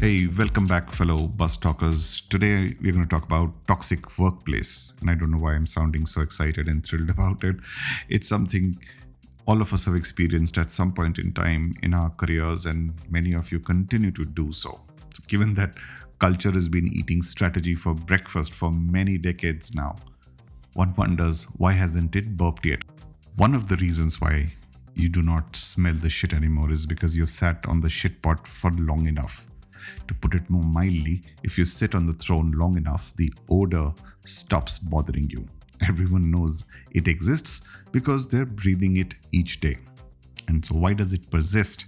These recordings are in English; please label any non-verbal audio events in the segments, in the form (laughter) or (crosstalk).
Hey, welcome back, fellow bus talkers. Today we're going to talk about toxic workplace. And I don't know why I'm sounding so excited and thrilled about it. It's something all of us have experienced at some point in time in our careers, and many of you continue to do so. given that culture has been eating strategy for breakfast for many decades now, one wonders why hasn't it burped yet? One of the reasons why you do not smell the shit anymore is because you've sat on the shit pot for long enough. To put it more mildly, if you sit on the throne long enough, the odor stops bothering you. Everyone knows it exists because they're breathing it each day. And so, why does it persist?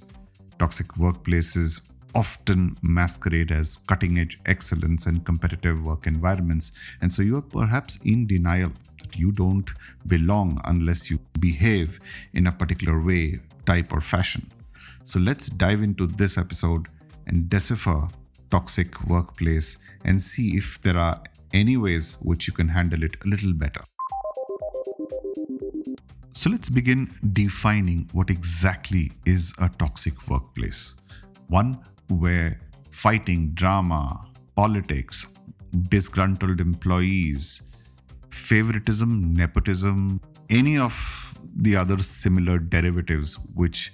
Toxic workplaces often masquerade as cutting edge excellence and competitive work environments. And so, you are perhaps in denial that you don't belong unless you behave in a particular way, type, or fashion. So, let's dive into this episode and decipher toxic workplace and see if there are any ways which you can handle it a little better. So let's begin defining what exactly is a toxic workplace. One where fighting, drama, politics, disgruntled employees, favoritism, nepotism, any of the other similar derivatives which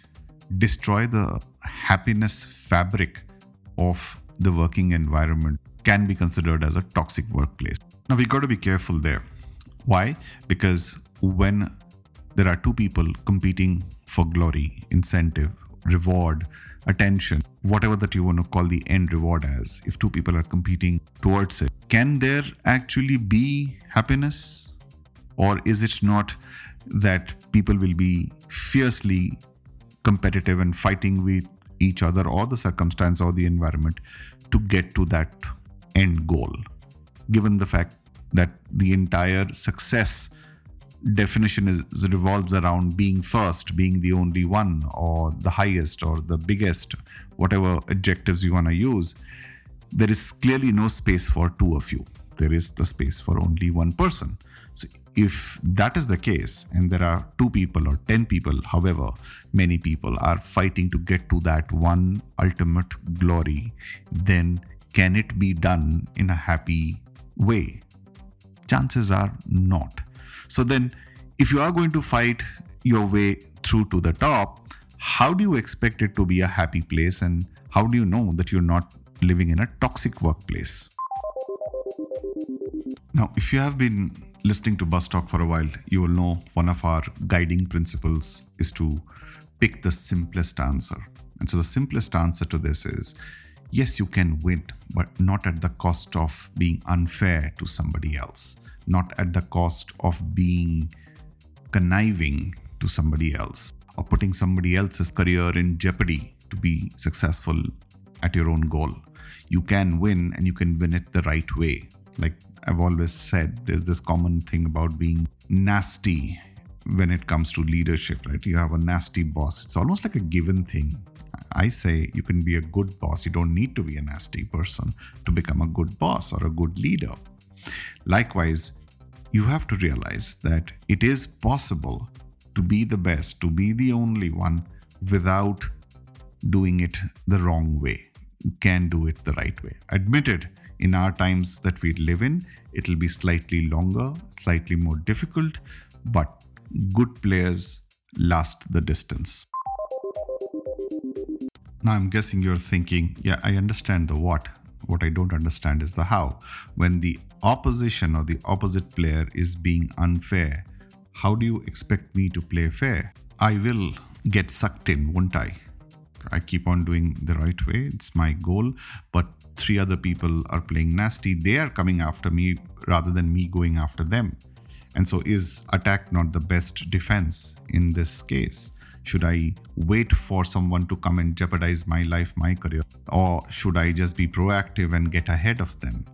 destroy the happiness fabric of the working environment can be considered as a toxic workplace. Now, we got to be careful there. Why? Because when there are two people competing for glory, incentive, reward, attention, whatever that you want to call the end reward as, if two people are competing towards it, can there actually be happiness? Or is it not that people will be fiercely competitive and fighting with each other or the circumstance or the environment to get to that end goal given the fact that the entire success definition is revolves around being first being the only one or the highest or the biggest whatever adjectives you want to use there is clearly no space for two of you. There is the space for only one person. So if that is the case and there are two people or 10 people however many people are fighting to get to that one ultimate glory then can it be done in a happy way? Chances are not so then if you are going to fight your way through to the top how do you expect it to be a happy place? And how do you know that you're not living in a toxic workplace? Now if you have been listening to Bus Talk for a while, you will know one of our guiding principles is to pick the simplest answer. And so the simplest answer to this is yes, you can win, but not at the cost of being unfair to somebody else, not at the cost of being conniving to somebody else or putting somebody else's career in jeopardy to be successful at your own goal. You can win and you can win it the right way. Like I've always said there's this common thing about being nasty when it comes to leadership, right? You have a nasty boss. It's almost like a given thing. I say you can be a good boss. You don't need to be a nasty person to become a good boss or a good leader. Likewise, you have to realize that it is possible to be the best, to be the only one without doing it the wrong way. You can do it the right way. Admitted, in our times that we live in, it'll be slightly longer, slightly more difficult, but good players last the distance. Now, I'm guessing you're thinking, yeah, I understand the what. What I don't understand is the how. When the opposition or the opposite player is being unfair, how do you expect me to play fair? I will get sucked in, won't I? I keep on doing the right way. It's my goal. But three other people are playing nasty. They are coming after me rather than me going after them. And so, is attack not the best defense in this case? Should I wait for someone to come and jeopardize my life, my career? Or should I just be proactive and get ahead of them?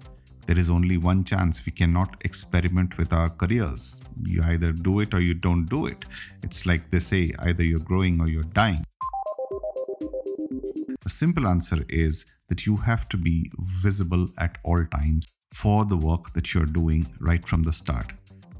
There is only one chance. We cannot experiment with our careers. You either do it or you don't do it. It's like they say either you're growing or you're dying. A simple answer is that you have to be visible at all times for the work that you're doing right from the start.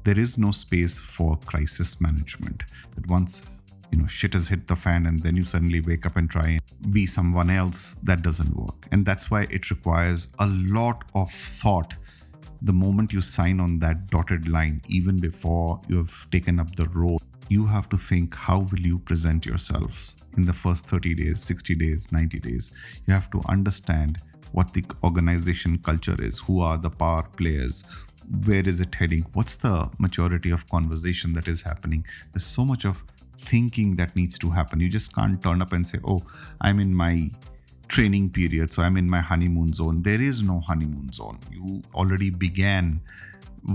There is no space for crisis management. That once you know shit has hit the fan and then you suddenly wake up and try and be someone else that doesn't work. And that's why it requires a lot of thought. The moment you sign on that dotted line even before you have taken up the role you have to think how will you present yourself in the first 30 days 60 days 90 days? You have to understand what the organization culture is. Who are the power players? Where is it heading? What's the maturity of conversation that is happening? There's so much of thinking that needs to happen. You just can't turn up and say oh i'm in my training period so i'm in my honeymoon zone. There is no honeymoon zone. You already began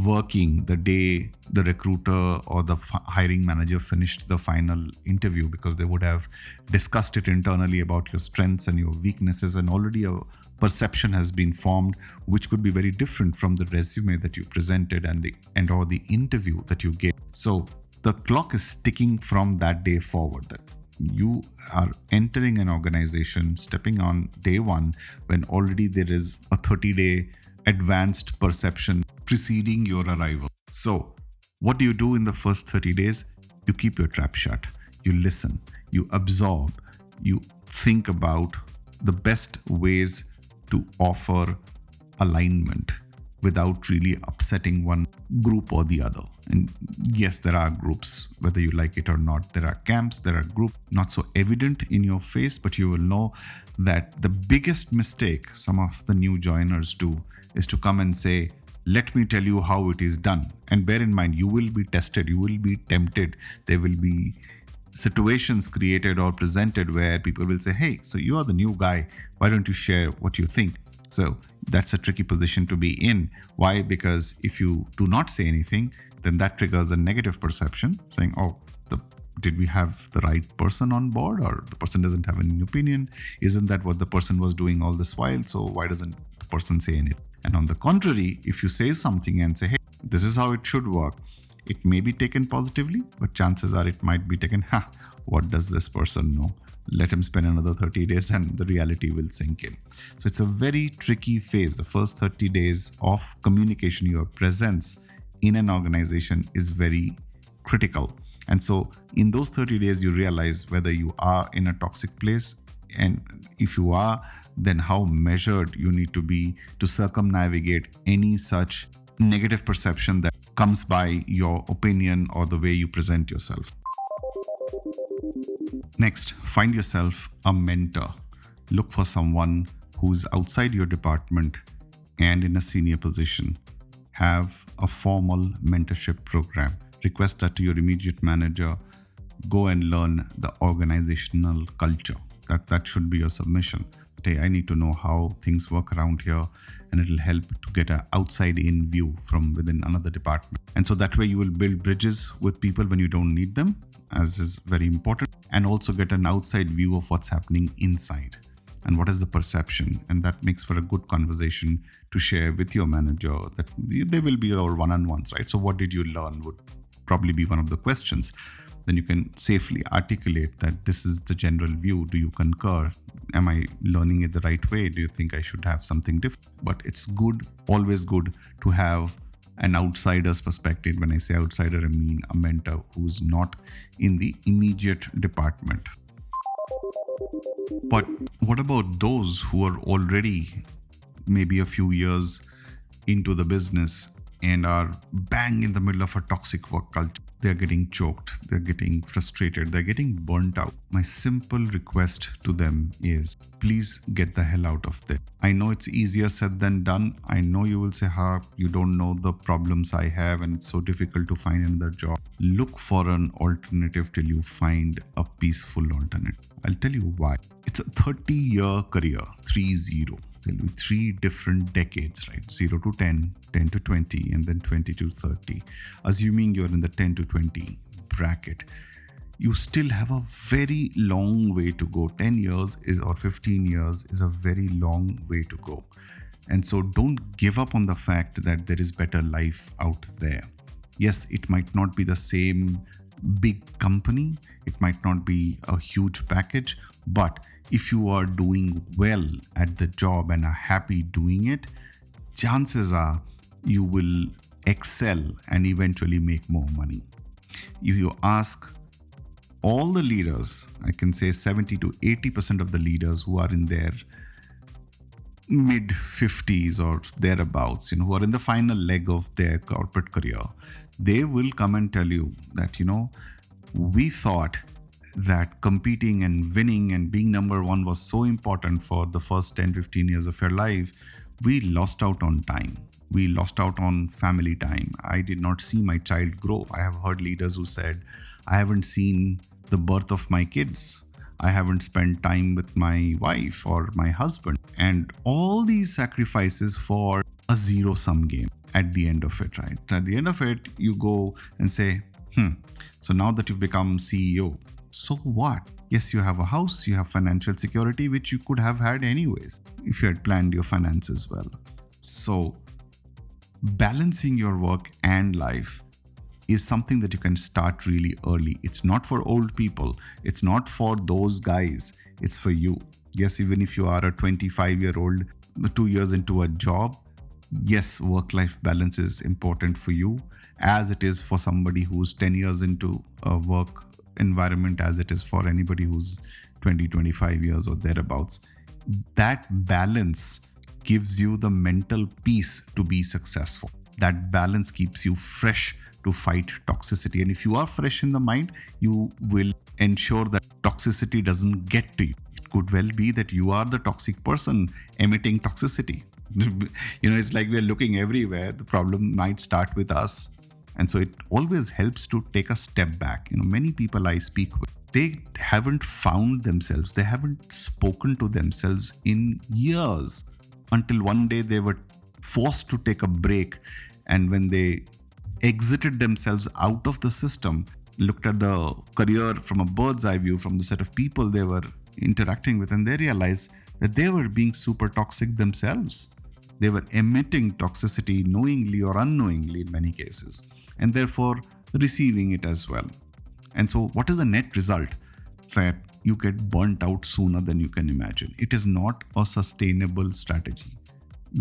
working the day the recruiter or the f- hiring manager finished the final interview because they would have discussed it internally about your strengths and your weaknesses and already a perception has been formed which could be very different from the resume that you presented and the and or the interview that you gave. So the clock is ticking from that day forward. That you are entering an organization stepping on day 1 when already there is a 30 day advanced perception preceding your arrival. So, what do you do in the first 30 days? You keep your trap shut, you listen, you absorb, you think about the best ways to offer alignment without really upsetting one group or the other. And yes, there are groups, whether you like it or not. There are camps, there are groups, not so evident in your face, but you will know that the biggest mistake some of the new joiners do is to come and say, let me tell you how it is done. And bear in mind, you will be tested, you will be tempted. There will be situations created or presented where people will say, hey, so you are the new guy. Why don't you share what you think? So that's a tricky position to be in. Why? Because if you do not say anything, then that triggers a negative perception saying, oh, the, did we have the right person on board or the person doesn't have any opinion? Isn't that what the person was doing all this while? So why doesn't the person say anything? And on the contrary, if you say something and say, hey, this is how it should work, it may be taken positively, but chances are it might be taken, ha, what does this person know? Let him spend another 30 days and the reality will sink in. So it's a very tricky phase. The first 30 days of communication, your presence in an organization is very critical. And so in those 30 days, you realize whether you are in a toxic place and if you are then how measured you need to be to circumnavigate any such negative perception that comes by your opinion or the way you present yourself. Next, find yourself a mentor. Look for someone who's outside your department and in a senior position. Have a formal mentorship program. Request that to your immediate manager. Go and learn the organizational culture. That, that should be your submission hey, I need to know how things work around here, and it'll help to get an outside in view from within another department. And so that way you will build bridges with people when you don't need them, as is very important, and also get an outside view of what's happening inside and what is the perception. And that makes for a good conversation to share with your manager that they will be your one on ones, right? So, what did you learn would probably be one of the questions then you can safely articulate that this is the general view. Do you concur? Am I learning it the right way? Do you think I should have something different? But it's good, always good to have an outsider's perspective. When I say outsider, I mean a mentor who's not in the immediate department. But what about those who are already maybe a few years into the business and are bang in the middle of a toxic work culture. They're getting choked, they're getting frustrated, they're getting burnt out. My simple request to them is please get the hell out of there. I know it's easier said than done. I know you will say, Ha, you don't know the problems I have, and it's so difficult to find another job. Look for an alternative till you find a peaceful alternative. I'll tell you why. It's a 30 year career, 3 0 there'll be three different decades, right? 0 to 10, 10 to 20, and then 20 to 30. Assuming you're in the 10 to 20 bracket, you still have a very long way to go. 10 years is or 15 years is a very long way to go. And so don't give up on the fact that there is better life out there. Yes, it might not be the same big company, it might not be a huge package, but if you are doing well at the job and are happy doing it, chances are you will excel and eventually make more money. If you ask all the leaders, I can say 70 to 80% of the leaders who are in their mid 50s or thereabouts, you know, who are in the final leg of their corporate career, they will come and tell you that, you know, we thought that competing and winning and being number one was so important for the first 10, 15 years of your life. We lost out on time. We lost out on family time. I did not see my child grow. I have heard leaders who said, I haven't seen the birth of my kids. I haven't spent time with my wife or my husband. And all these sacrifices for a zero sum game at the end of it, right? At the end of it, you go and say, hmm, so now that you've become CEO, so what? Yes, you have a house, you have financial security, which you could have had anyways if you had planned your finances well. So, balancing your work and life is something that you can start really early. It's not for old people, it's not for those guys, it's for you. Yes, even if you are a 25 year old, two years into a job, yes, work life balance is important for you as it is for somebody who's 10 years into a work environment, as it is for anybody who's 20, 25 years or thereabouts. That balance gives you the mental peace to be successful. That balance keeps you fresh to fight toxicity. And if you are fresh in the mind, you will ensure that toxicity doesn't get to you. It could well be that you are the toxic person emitting toxicity. (laughs) you know, it's like we're looking everywhere. The problem might start with us. And so it always helps to take a step back. You know, many people I speak with, they haven't found themselves, they haven't spoken to themselves in years until one day they were forced to take a break. And when they exited themselves out of the system, looked at the career from a bird's eye view, from the set of people they were interacting with, and they realized that they were being super toxic themselves. They were emitting toxicity knowingly or unknowingly in many cases, and therefore receiving it as well. And so, what is the net result? That you get burnt out sooner than you can imagine. It is not a sustainable strategy.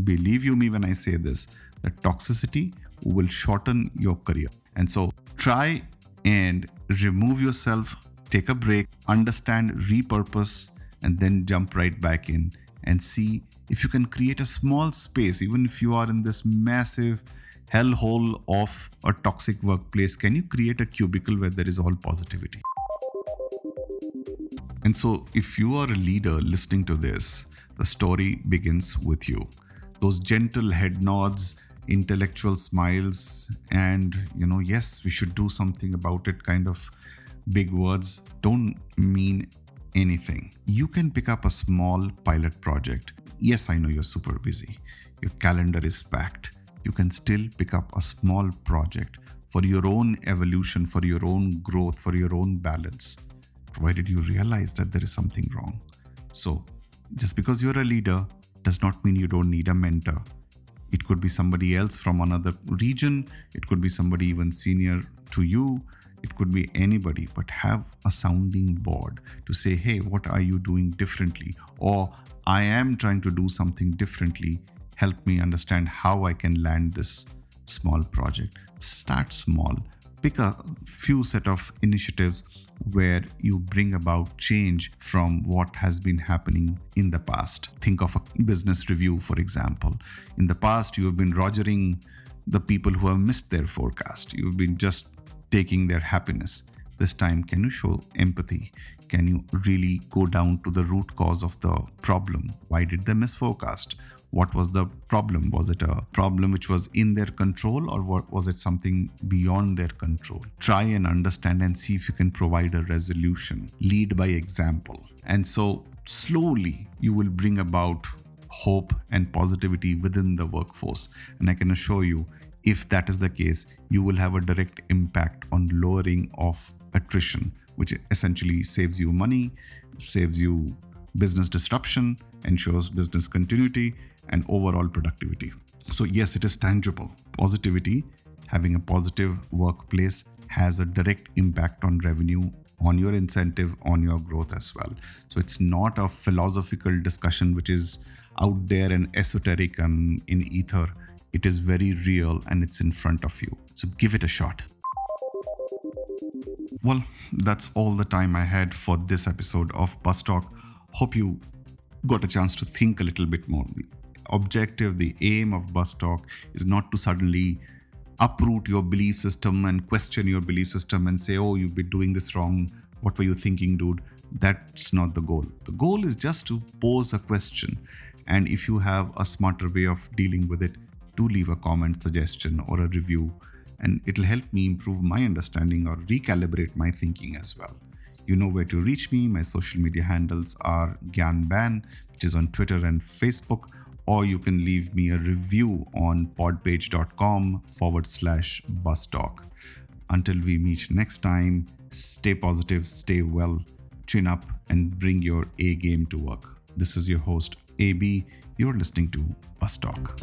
Believe you me when I say this, that toxicity will shorten your career. And so try and remove yourself, take a break, understand, repurpose, and then jump right back in and see if you can create a small space, even if you are in this massive hellhole of a toxic workplace. Can you create a cubicle where there is all positivity? And so, if you are a leader listening to this, the story begins with you. Those gentle head nods intellectual smiles and you know yes we should do something about it kind of big words don't mean anything. You can pick up a small pilot project. Yes i know you're super busy. Your calendar is packed. You can still pick up a small project for your own evolution for your own growth for your own balance provided you realize that there is something wrong. So just because you're a leader does not mean you don't need a mentor it could be somebody else from another region. It could be somebody even senior to you. It could be anybody, but have a sounding board to say, hey, what are you doing differently? Or I am trying to do something differently. Help me understand how I can land this small project. Start small pick a few set of initiatives where you bring about change from what has been happening in the past. Think of a business review, for example. In the past, you have been rogering the people who have missed their forecast. You've been just taking their happiness. This time, can you show empathy? Can you really go down to the root cause of the problem? Why did they miss forecast? what was the problem was it a problem which was in their control or was it something beyond their control try and understand and see if you can provide a resolution lead by example and so slowly you will bring about hope and positivity within the workforce and i can assure you if that is the case you will have a direct impact on lowering of attrition which essentially saves you money saves you business disruption ensures business continuity and overall productivity. So, yes, it is tangible. Positivity, having a positive workplace, has a direct impact on revenue, on your incentive, on your growth as well. So, it's not a philosophical discussion which is out there and esoteric and in ether. It is very real and it's in front of you. So, give it a shot. Well, that's all the time I had for this episode of Bus Talk. Hope you got a chance to think a little bit more. The objective, the aim of Bus Talk is not to suddenly uproot your belief system and question your belief system and say, oh, you've been doing this wrong. What were you thinking, dude? That's not the goal. The goal is just to pose a question. And if you have a smarter way of dealing with it, do leave a comment, suggestion, or a review. And it'll help me improve my understanding or recalibrate my thinking as well. You know where to reach me. My social media handles are GyanBan, which is on Twitter and Facebook, or you can leave me a review on podpage.com forward slash bus talk. Until we meet next time, stay positive, stay well, chin up, and bring your A game to work. This is your host, AB. You're listening to Bus Talk.